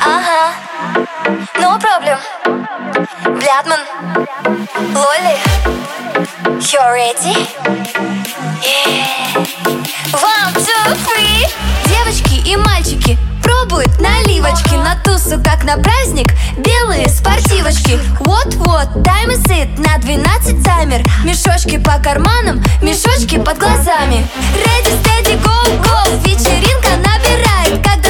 Ага, no problem Блядман, Лоли You ready? Yeah. One, two, three. Девочки и мальчики пробуют наливочки На тусу, как на праздник, белые спортивочки. Вот-вот, тайм сит на 12 таймер. Мешочки по карманам, мешочки под глазами. Ready, steady, go, go. Вечеринка набирает, когда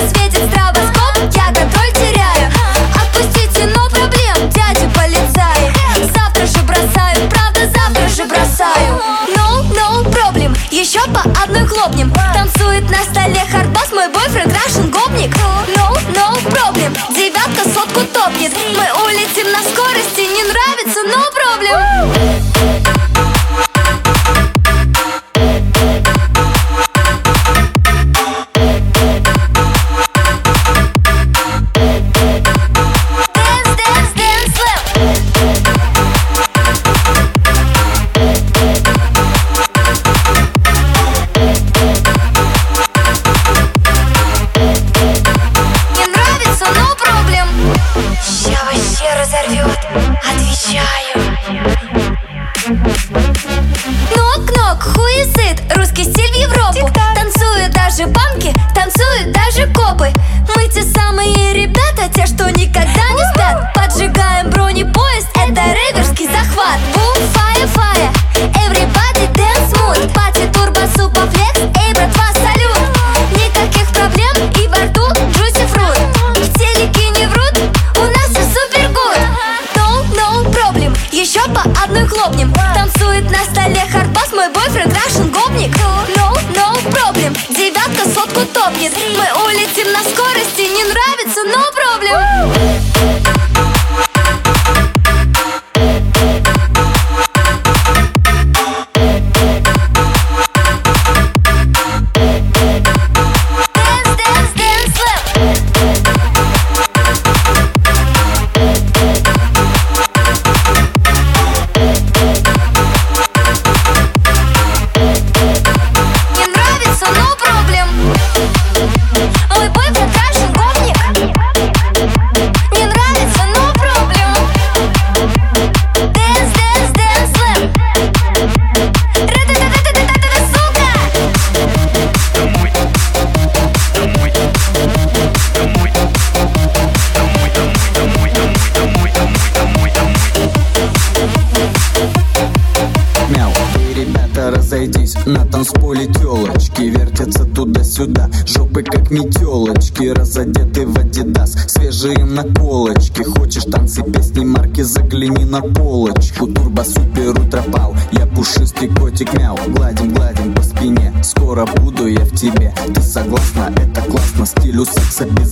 еще по одной хлопнем. Танцует на столе хардбас, мой бойфренд Рашен гопник. No, no problem, девятка сотку топнет. Мы улетим на скорости, не нравится, no problem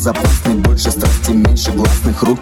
запуск.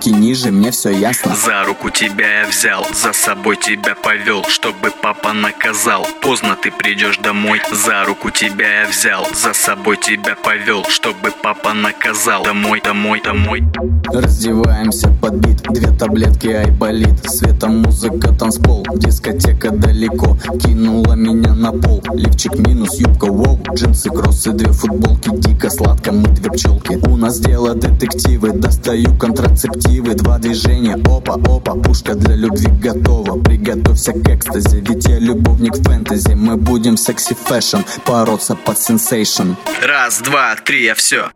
Руки ниже, мне все ясно. За руку тебя я взял, за собой тебя повел, чтобы папа наказал. Поздно ты придешь домой. За руку тебя я взял, за собой тебя повел, чтобы папа наказал. Домой, домой, домой. Раздеваемся под бит. Две таблетки айболит Светом музыка, танцпол. Дискотека далеко. Кинула меня на пол. Лифчик минус, юбка, воу. Джинсы, кроссы, две футболки. Дико сладко, мы две пчелки У нас дело детективы. Достаю контрацептивы Два движения, опа, опа Пушка для любви готова. Приготовься к экстазе Ведь я любовник фэнтези. Мы будем sexy fashion Бороться под сенсейшн. Раз, два, три, я все.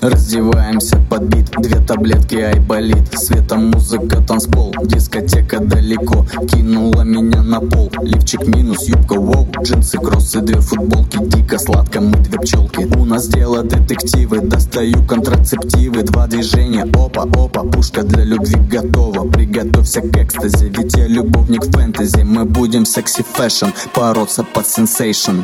Раздеваемся под бит. Две таблетки айболит Светом музыка, танцпол. Дискотека далеко. Кинула меня на пол. Лифчик минус, юбка, воу. Джинсы, кроссы, две футболки. Дико сладко, мы две пчелки. У нас дело детективы. Достаю контрацептивы. Два движения, опа, опа Пушка для любви готова. Приготовься к экстазе Ведь я любовник фэнтези. Мы будем sexy fashion Бороться под sensation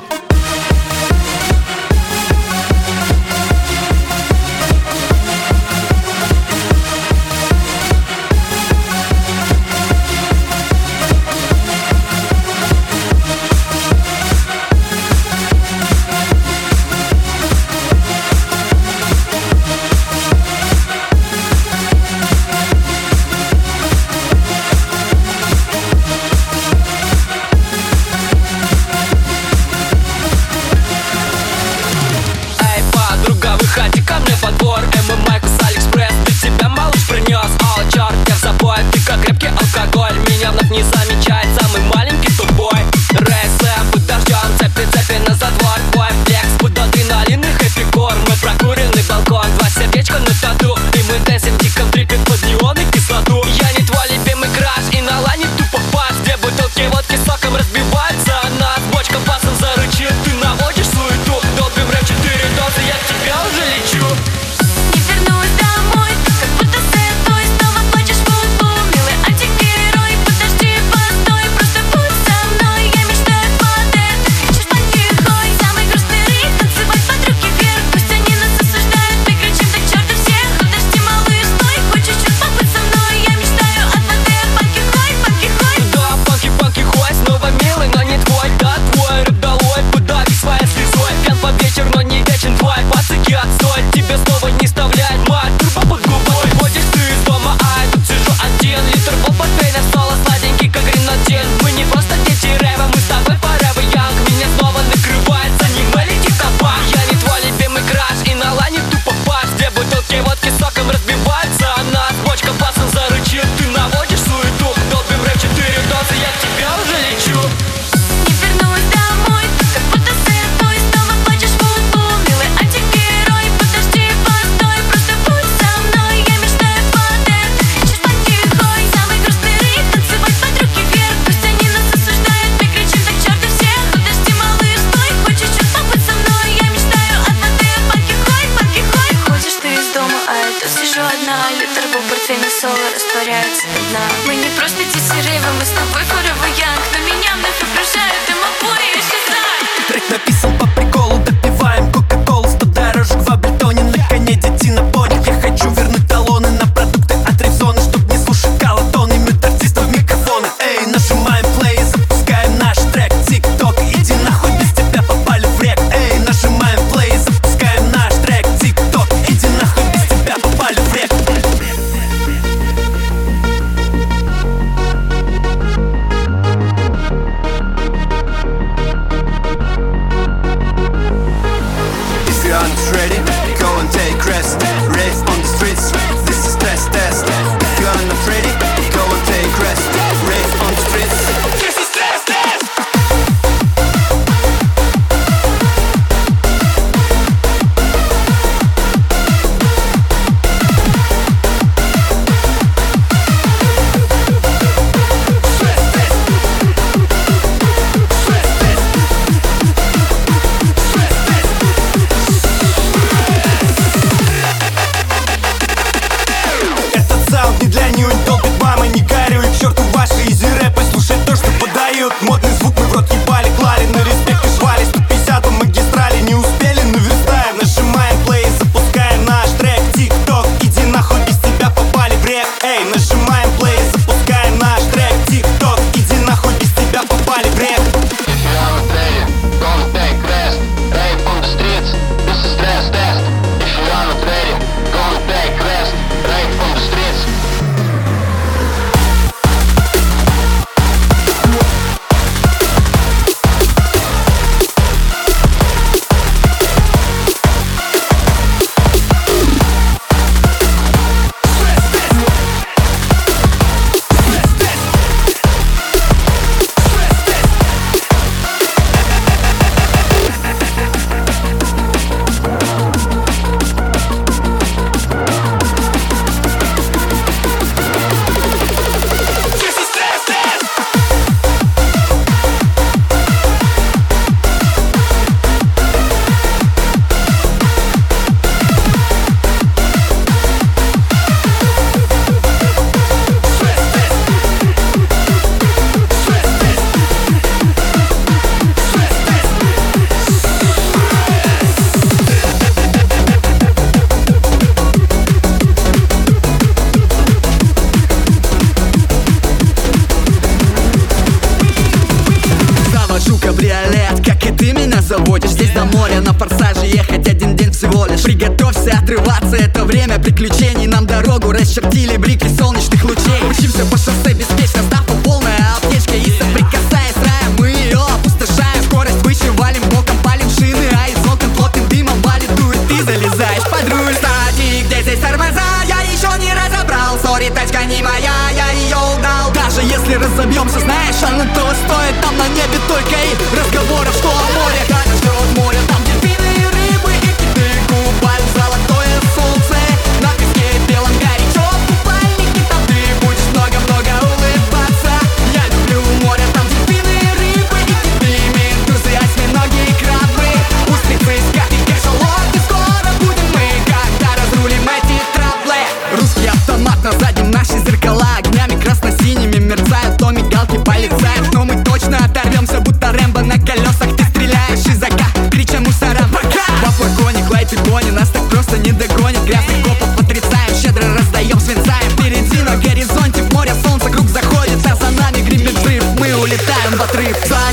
если разобьемся Знаешь, оно того стоит, там на небе только и разговоров, что о море.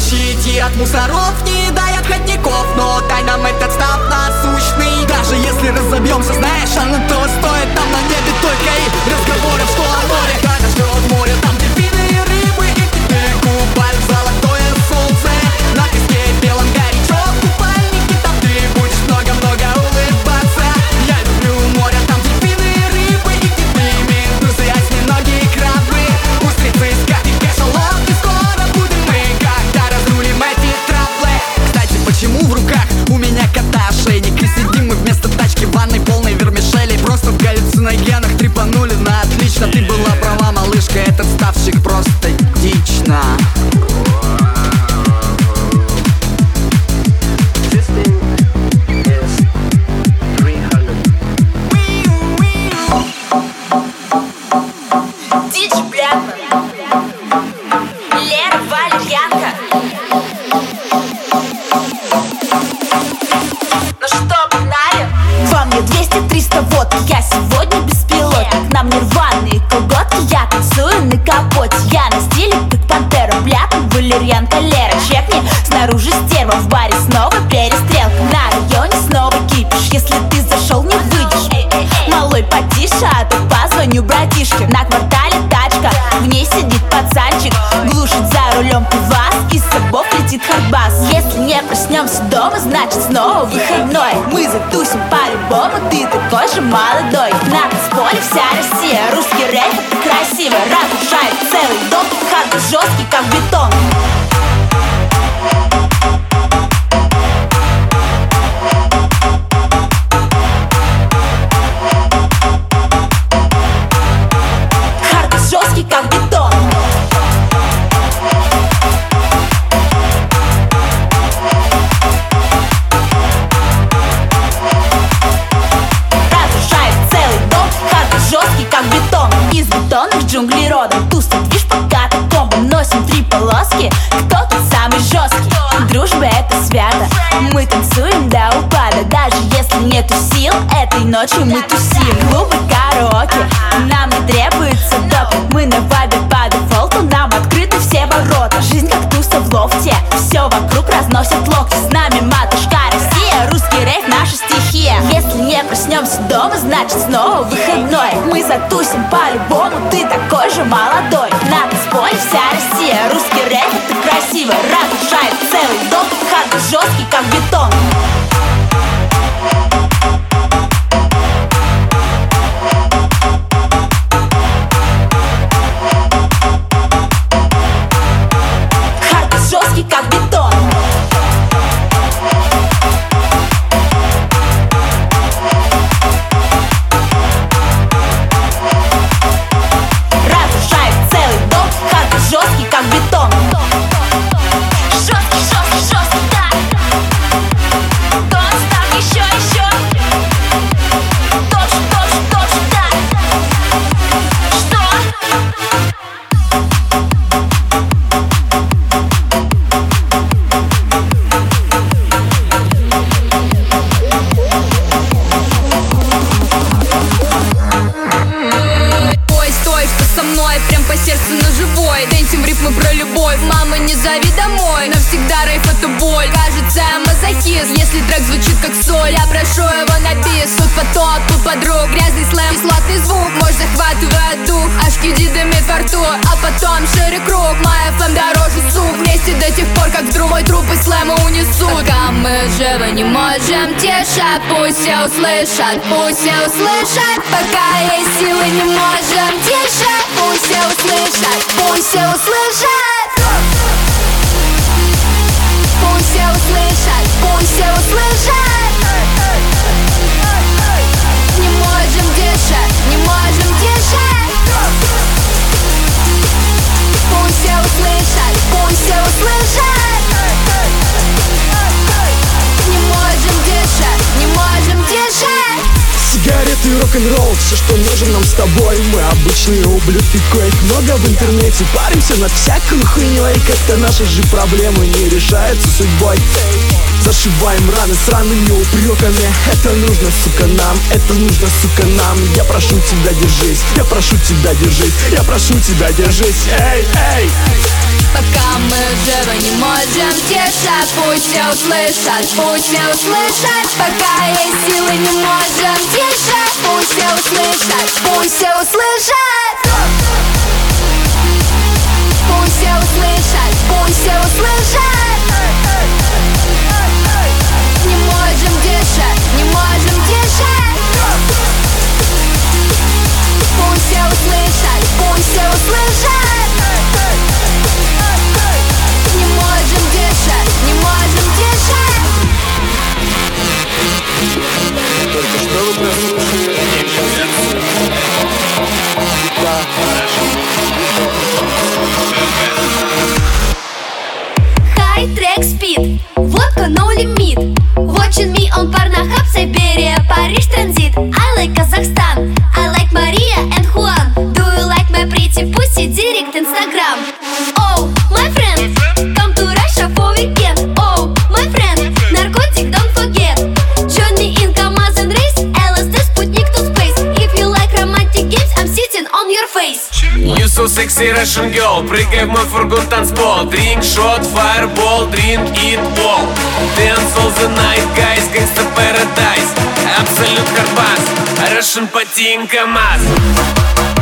защити от мусоров, не дай отходников Но дай нам этот став насущный. Даже если разобьемся, знаешь, оно того стоит Там на небе только и разговоров, что Этот ставщик просто дично Got with дышат Пусть все услышат, пока есть силы не можем делать рок-н-ролл Все, что нужен нам с тобой. Мы обычные ублюдки, коих много в интернете. Паримся над всякой хуйней Как-то наши же проблемы не решаются судьбой. Зашиваем раны с сраными упреками Это нужно, сука, нам, это нужно, сука, нам. Я прошу тебя, держись, я прошу тебя, держись Я прошу тебя, держись, эй, эй! Пока мы живы не можем теша Пусть все услышат, пусть все услышат. Пока есть силы не можем тише. Пусть все услышат, пусть все услышат. Пусть все услышат, пусть все услышат. Не можем дышать, не можем дышать, Пусть все услышат, пусть все услышат. стол Прыгай в мой фургон танцпол. Drink, shot, fireball, drink, eat all Dance all the night, guys Gangsta paradise. Абсолют Карбас Russian Patinka Mask.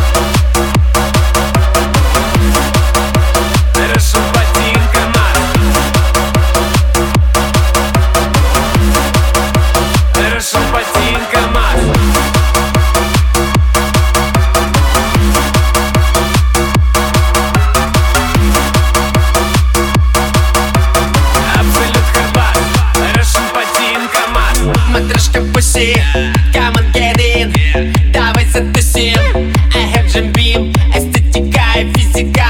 тусим Come on, get in. Давай затусим. I have Jim Beam Эстетика и физика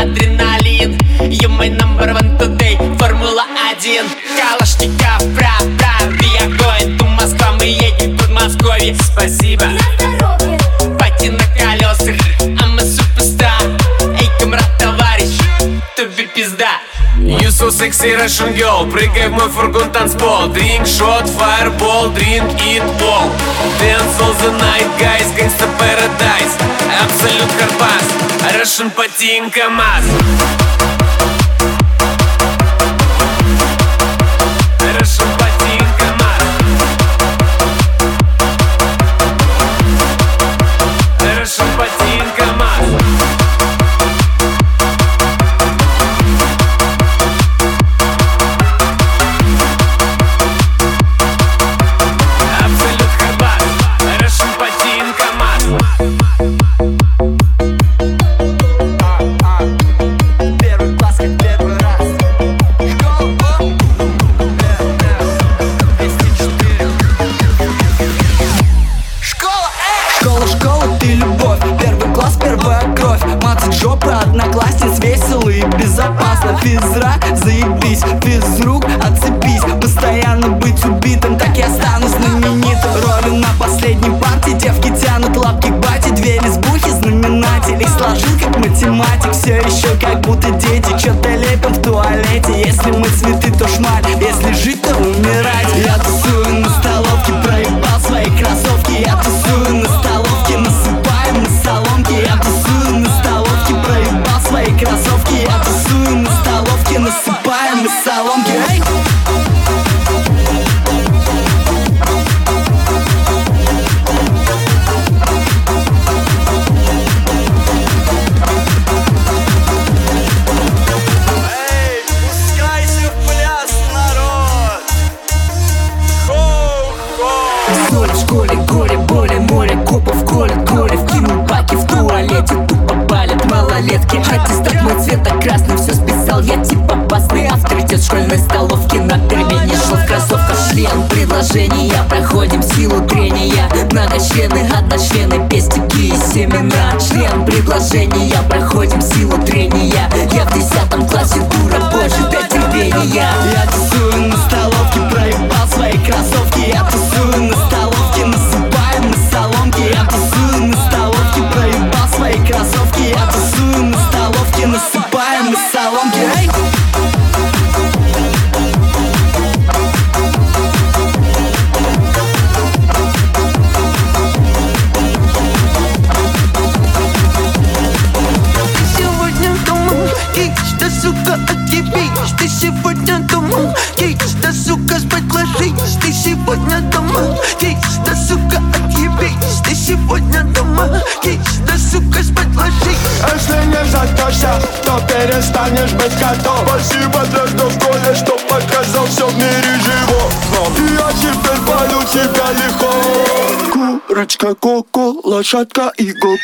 Адреналин. You my number one today Формула 1 Калашников, прав, прав We are going to Москва Мы едем в Подмосковье. Спасибо. На здоровье Пати на колесах I'm a superstar. Эй, комрад, товарищ Тебе пизда. You so sexy Russian girl стол Прыгай в мой фургон танцпол Drink, shot, fireball, drink, eat ball. Dance all the night, guys Gangsta paradise Абсолют Харбас Russian patinka mask никогда Спасибо для Достоя, что показал все в мире живо. Но я теперь полю тебя легко. Курочка Коко, лошадка и Гого.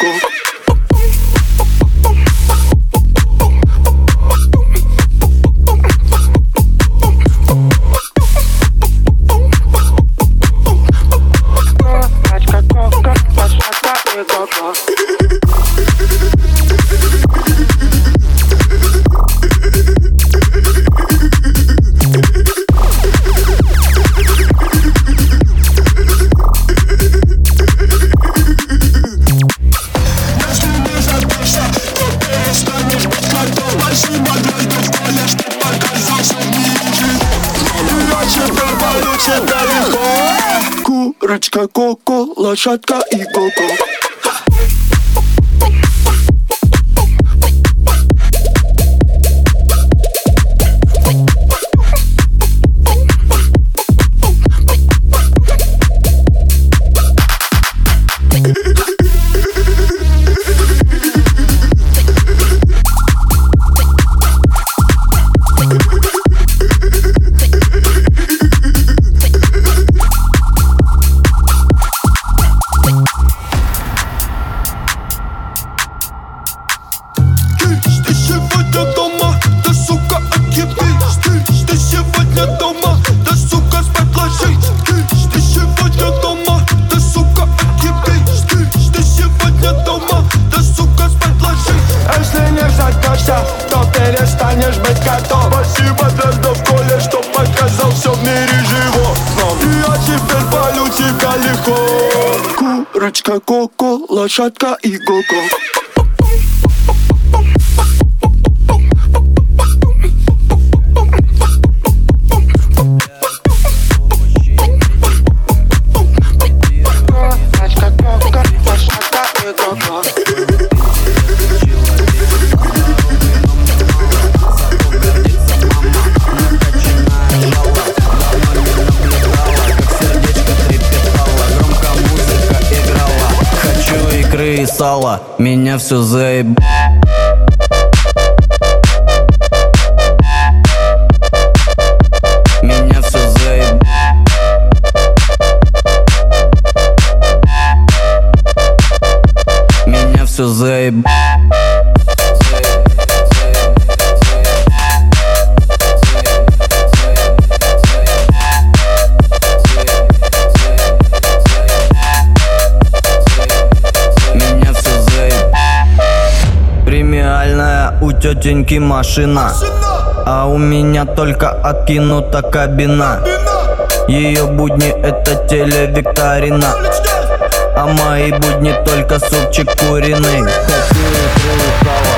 Кошка Коко, лошадка и Коко Кока-кока, лошадка и го-го сала, меня все заеб... Меня все заеб... Меня все заеб... тетеньки машина А у меня только откинута кабина Ее будни это телевикторина А мои будни только супчик куриный Хочу икры и сала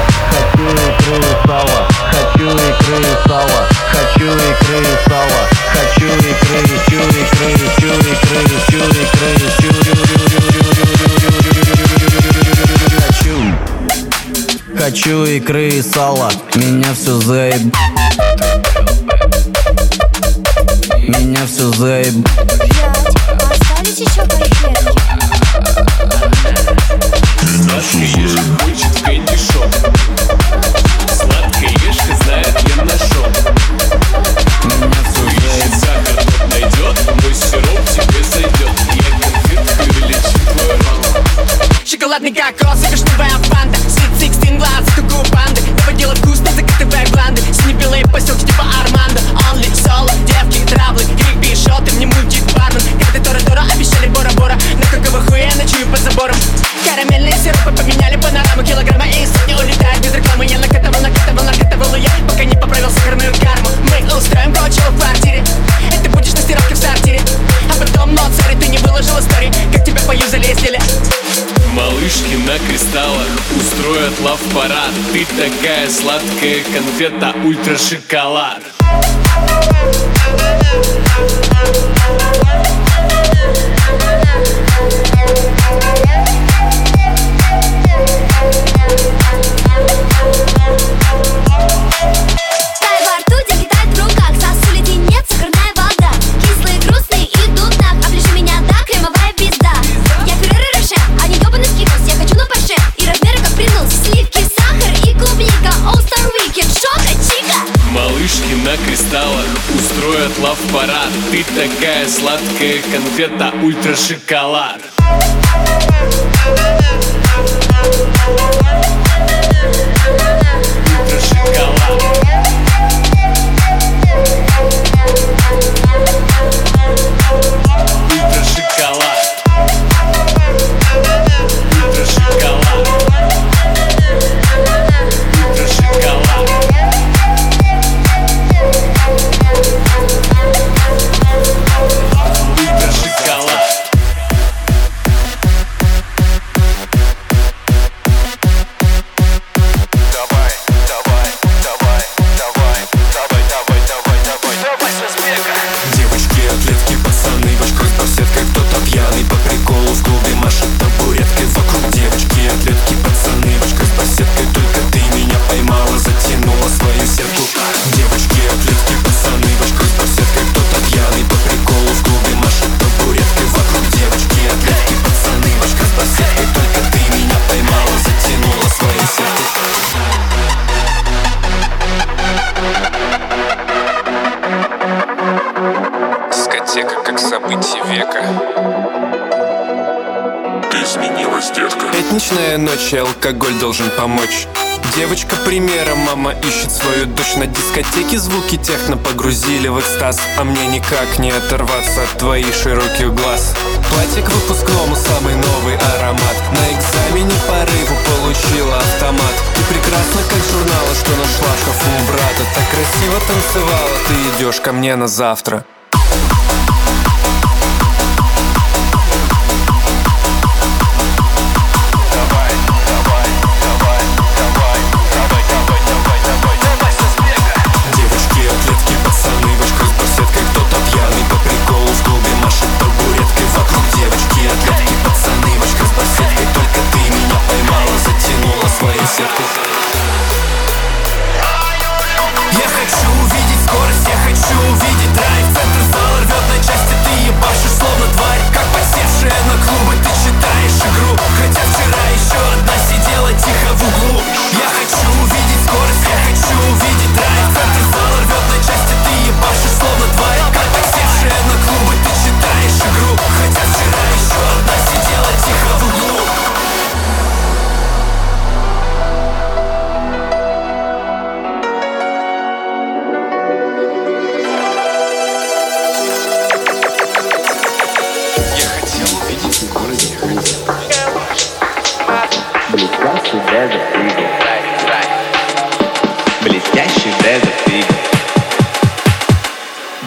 Хочу икры и сала Хочу икры и сала Хочу икры, чу икры, чу икры, чу икры, чу Хочу Хочу икры и сала Меня все заеб... Меня все заеб... Сладкая ешка ешка знает, я нашел Ищет сахар, тот найдет Мой сироп тебе Шоколадный кокос, вишневая Поселки типа Армандо Only соло, девки, травлы Крик, шоты, мне мультик бармен. Когда Тора-Тора обещали Бора-Бора. Но какого хуя ночую под забором? Карамельные сиропы поменяли панораму Килограмма и сотни улетают без рекламы. Я накатывал, накатывал, накатывал я Пока не поправил сахарную карму. Мы устроим кочел в квартире. И ты будешь на стиралке в сортире. А потом, но царь, ты не выложил истории Как тебя поюзали и Малышки на кристаллах устроят лав-парад. Ты такая сладкая конфета, ультра-шоколад. Тай Такая сладкая конфета, ультра-шоколад Ультра-шоколад алкоголь должен помочь. Девочка примера, мама ищет свою дочь На дискотеке. Звуки техно погрузили в экстаз А мне никак не оторваться от твоих широких глаз. Платье к выпускному, самый новый аромат. На экзамене порыву получила автомат. Ты прекрасна, как журнала, что нашла в шкафу брата. Так красиво танцевала, ты идешь ко мне на завтра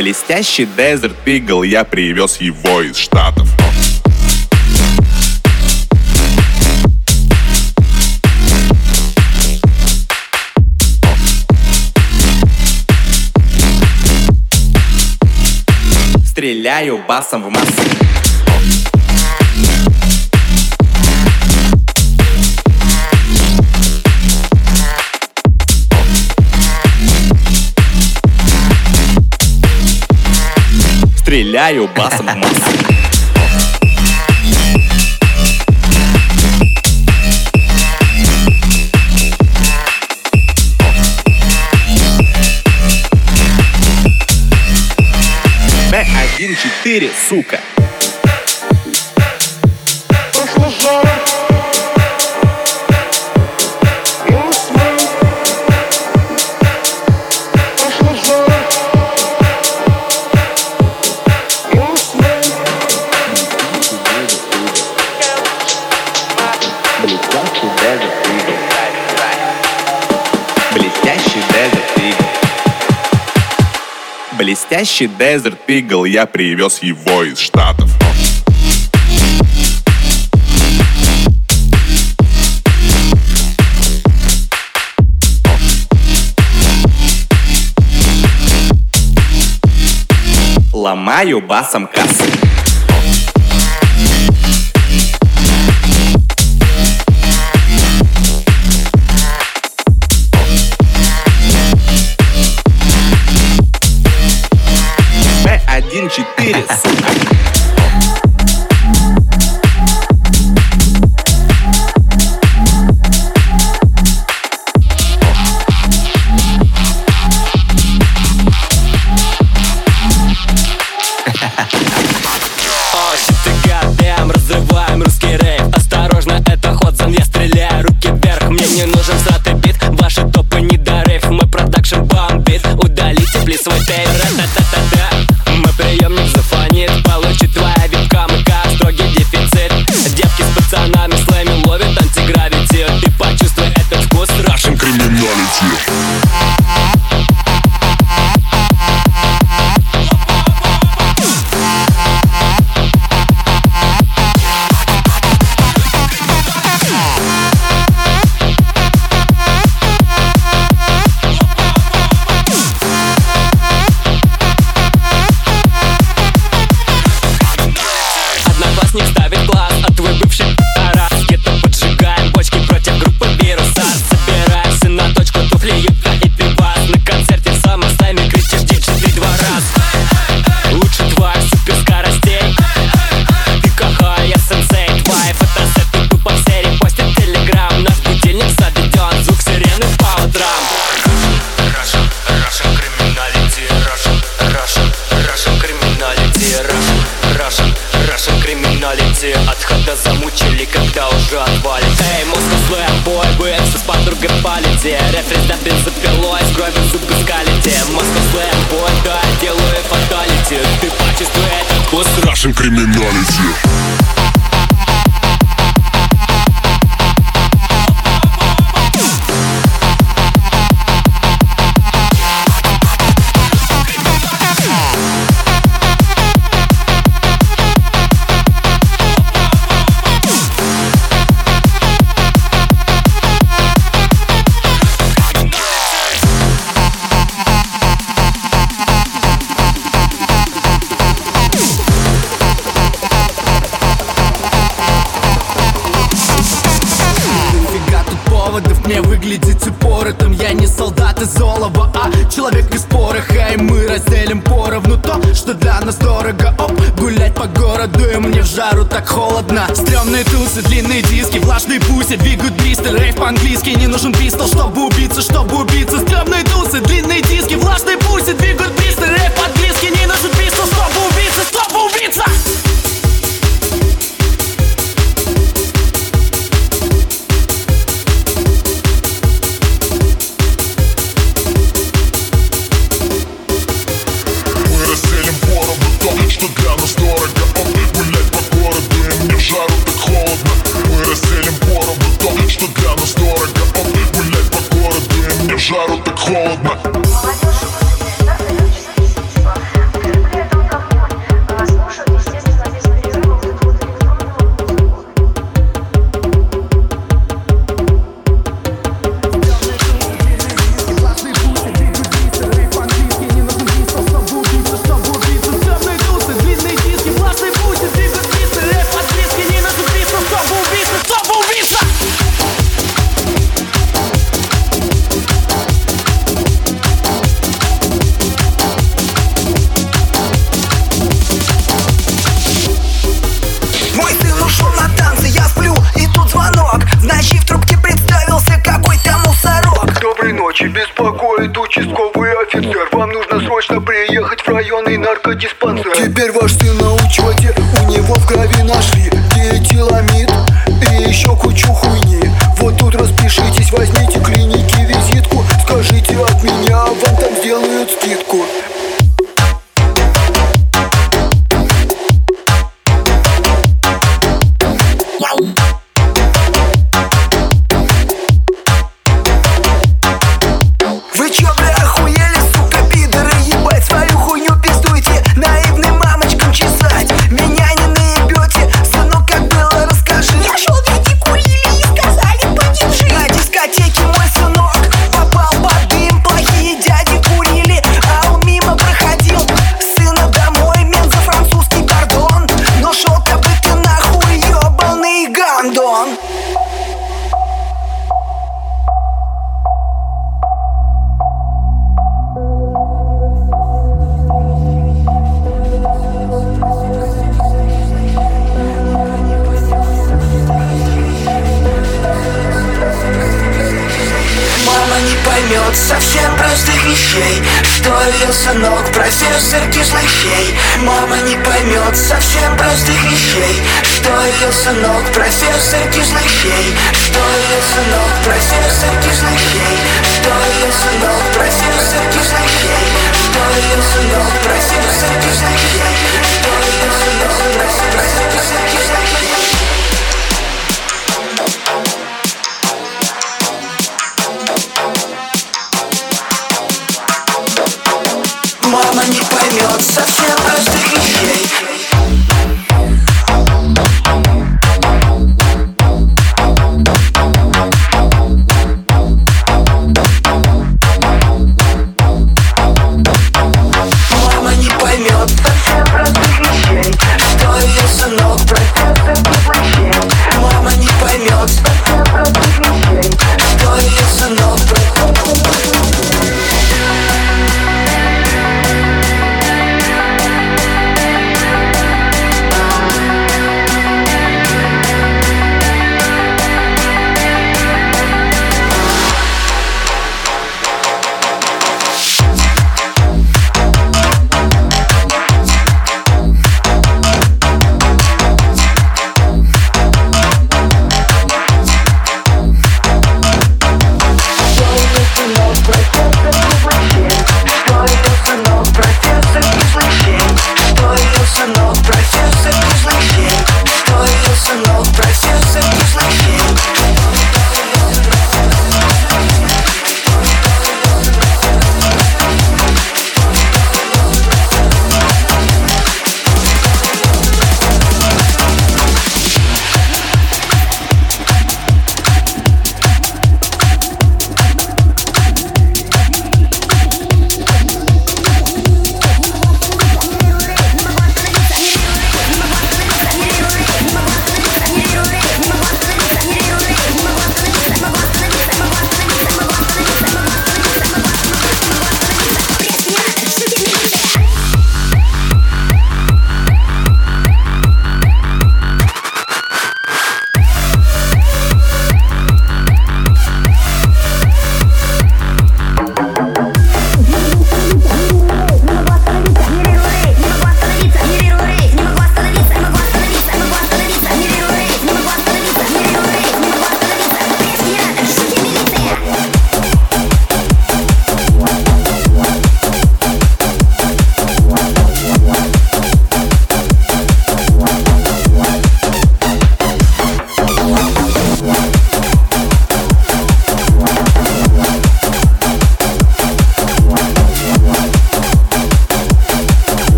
Блестящий Desert Eagle, я привез его из Штатов. Стреляю басом в массу. стреляю басом масс. один четыре сука. Настоящий Desert Eagle я привез его из Штатов. Ломаю басом кассы. нас дорого Оп, гулять по городу и мне в жару так холодно. Стремные тусы, длинные диски, влажные пуси Двигают бристы, рейв по-английски Не нужен пистол, чтобы убиться, чтобы убиться. Стремные тусы, длинные диски, влажные пуси Двигают бристы, рейв по-английски Не нужен пистол, чтобы убиться, чтобы убиться.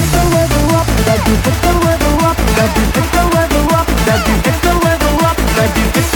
That you. pick the weather up, that you pick the weather up, that you pick the weather up, that you pick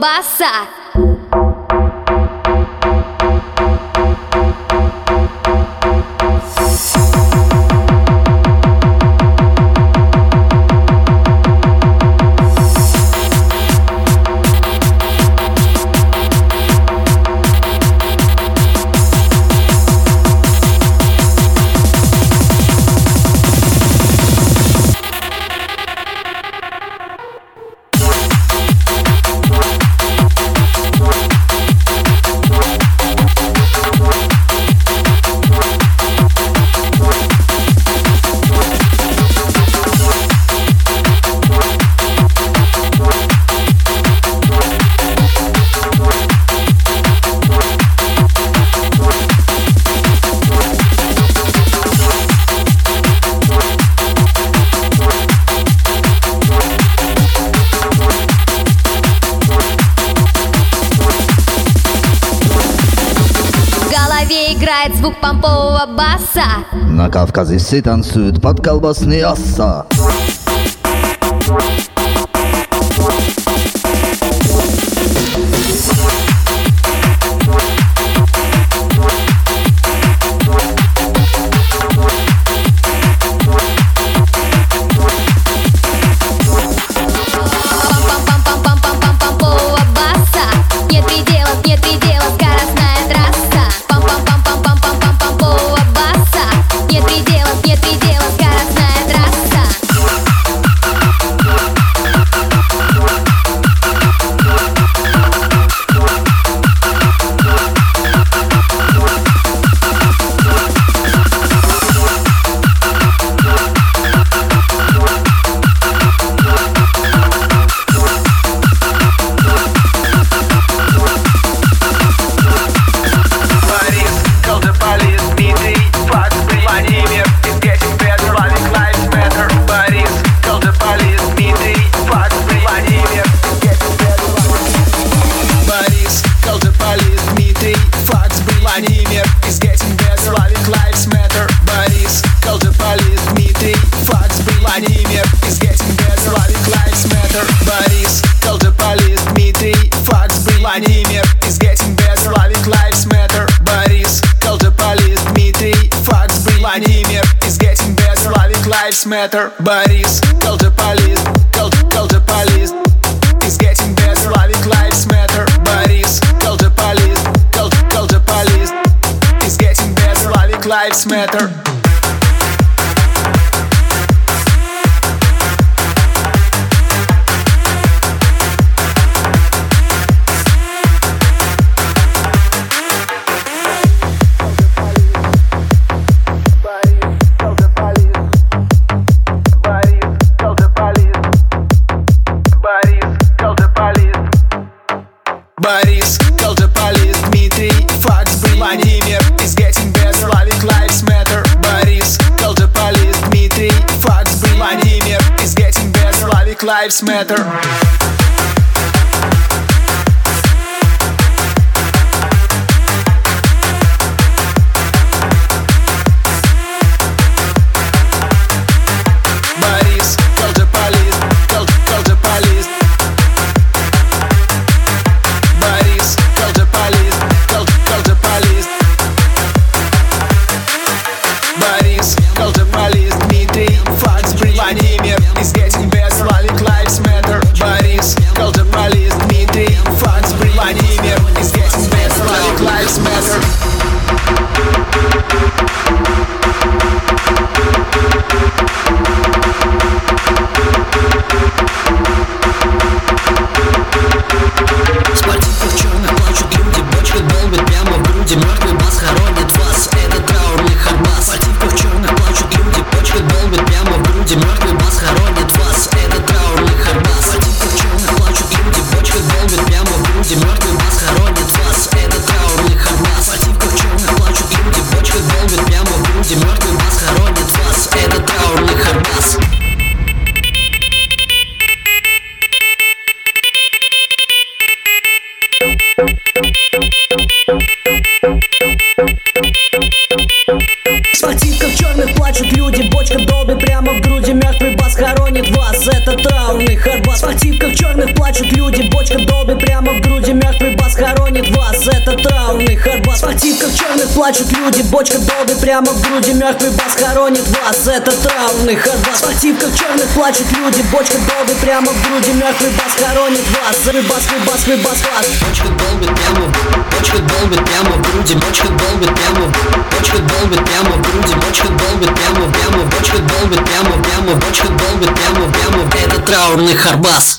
Bassac. На Кавказе все танцуют под колбасный оса bodies. Call the police. Call, call the police. It's getting better. Loving lives matter. Bodies. Call the police. Call, call the police. It's getting better. Loving lives matter. lives matter. плачут люди Бочка долды прямо в груди Мертвый бас хоронит вас. Это траурный хардбас В черных плачут люди Бочка долды прямо в груди Мертвый бас хоронит вас. Рыбас, рыбас, рыбас, вас. Бочка долбит прямо Бочка долбит прямо в груди Бочка долбит прямо Бочка долбит прямо в груди Бочка долбит прямо прямо Бочка долбит прямо прямо Бочка долбит прямо прямо Это траурный харбас.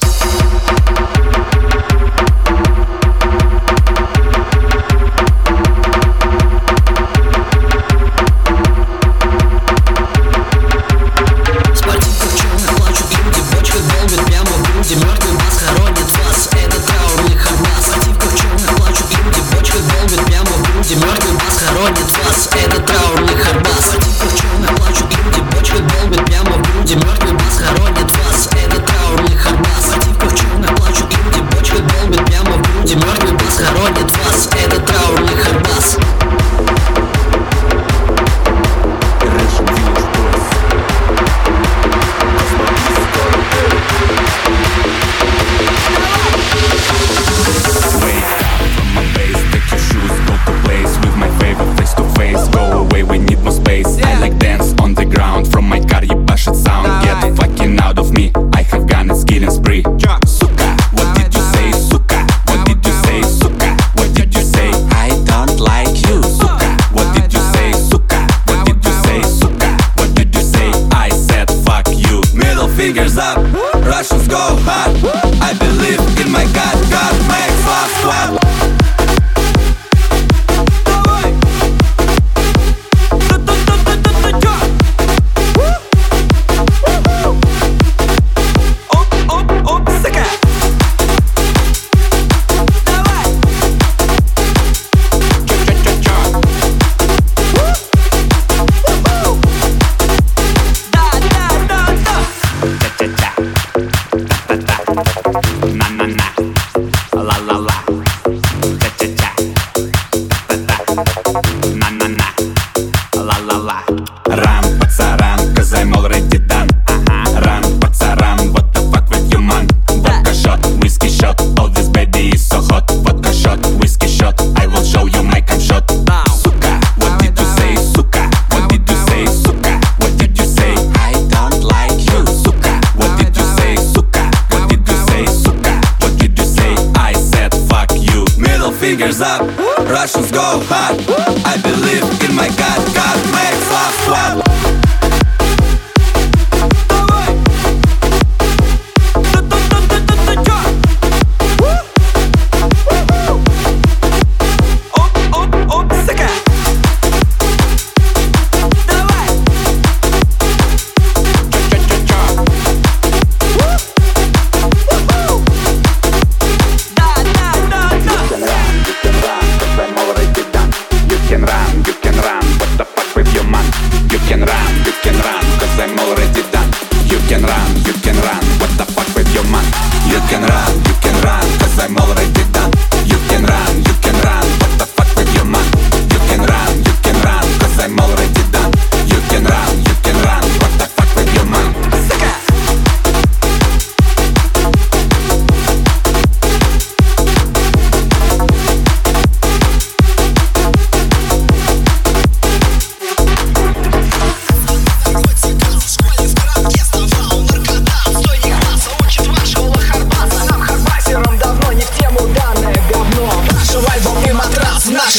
Наш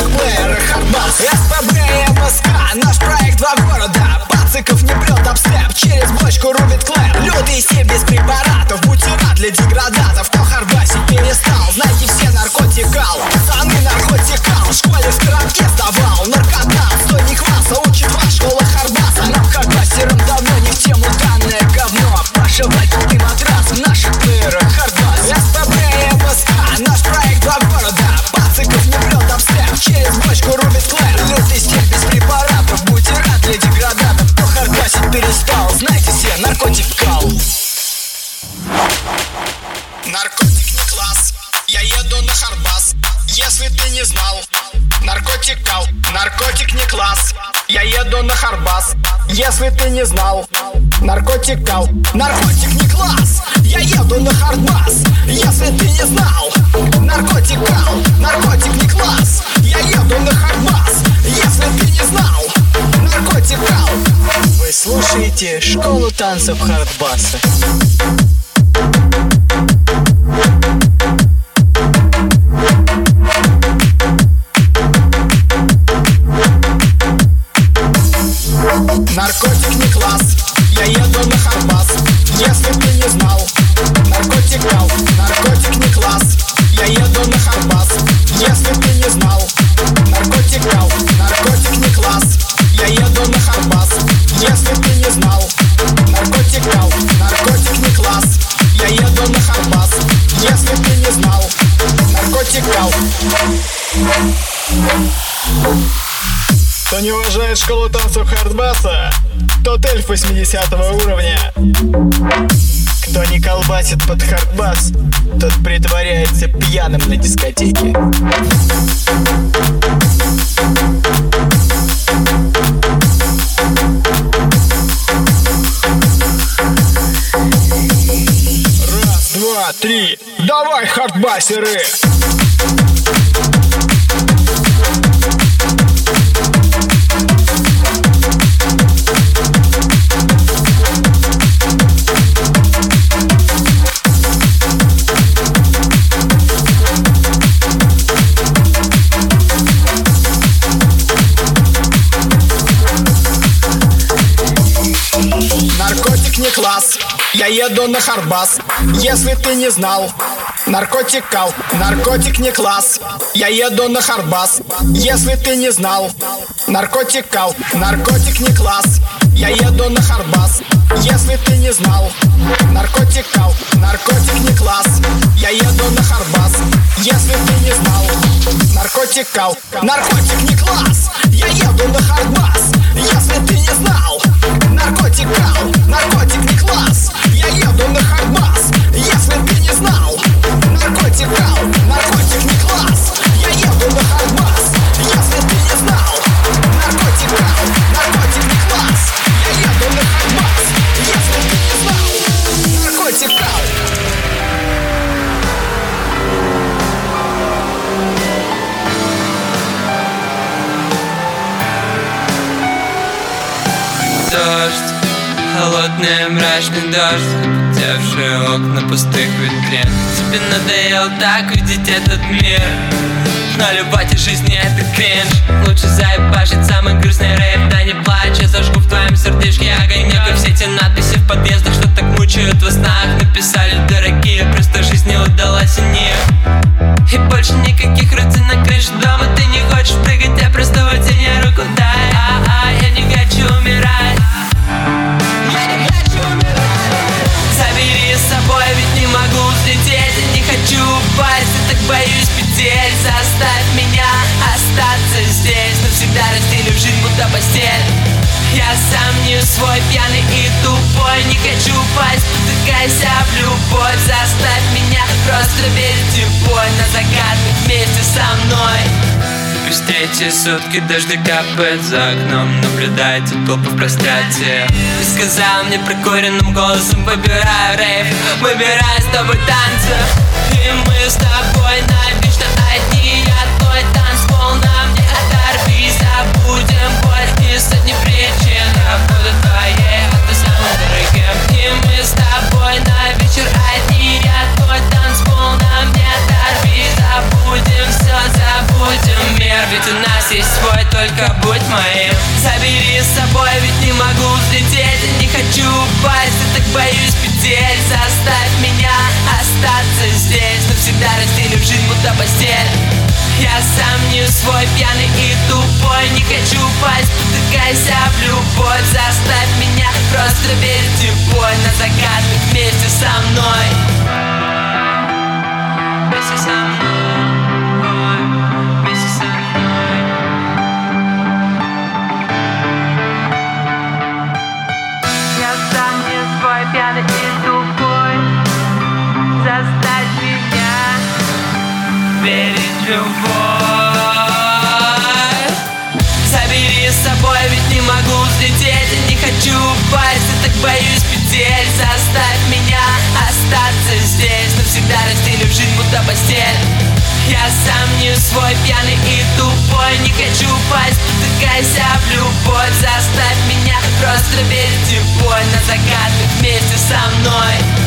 80 уровня. Кто не колбасит под хардбас, тот притворяется пьяным на дискотеке. Раз, два, три, давай хардбасеры! Я еду на Харбас, если ты не знал. Наркотикал, наркотик не класс. Я еду на Харбас, если ты не знал. Наркотикал, наркотик не класс. Я еду на Харбас, если ты не знал. Наркотикал, наркотик не класс. Я еду на Харбас, если ты не знал. Наркотикал, наркотик не класс. Я еду на Харбас, если ты не знал. Наркотикал, наркотик не класс. ahí a donde холодный мрачный дождь Запотевшие окна пустых витрин. Тебе надоело так видеть этот мир Но любовь и жизнь это кринж. Лучше заебашить самый грустный рейв Да не плачь, я зажгу в твоем сердечке огонек И все эти надписи в подъездах, что так мучают во снах. Написали дорогие, просто жизнь не удалась и не. И больше никаких рутин на крыше дома Ты не хочешь прыгать, я просто вытяни руку, дай А-а, я не хочу умирать. Боюсь петель Заставь меня остаться здесь. Навсегда разделив жизнь, будто постель. Я сам не свой, пьяный и тупой. Не хочу упасть, потыкайся в любовь. Заставь меня просто верить в бой На закаты вместе со мной. Пусть третьи сутки дожди капает за окном. Наблюдайте толпы в прострации Ты сказал мне прокуренным голосом Выбираю рейв, выбираю с тобой танцы. И мы с тобой навечно одни забудем мир Ведь у нас есть свой, только будь моим. Забери с собой, ведь не могу взлететь не хочу упасть, я так боюсь петель Заставь меня остаться здесь Навсегда разделив жизнь, будто постель. Я сам не свой, пьяный и тупой Не хочу упасть, потыкайся в любовь. Заставь меня просто верить в бой На закаты вместе со мной. Вместе со мной верить в любовь. Забери с собой, ведь не могу взлететь не хочу упасть, я так боюсь петель Заставь меня остаться здесь Навсегда разделив жизнь, будто постель. Я сам не свой, пьяный и тупой Не хочу упасть, потыкайся в любовь. Заставь меня просто верить в бой На закаты вместе со мной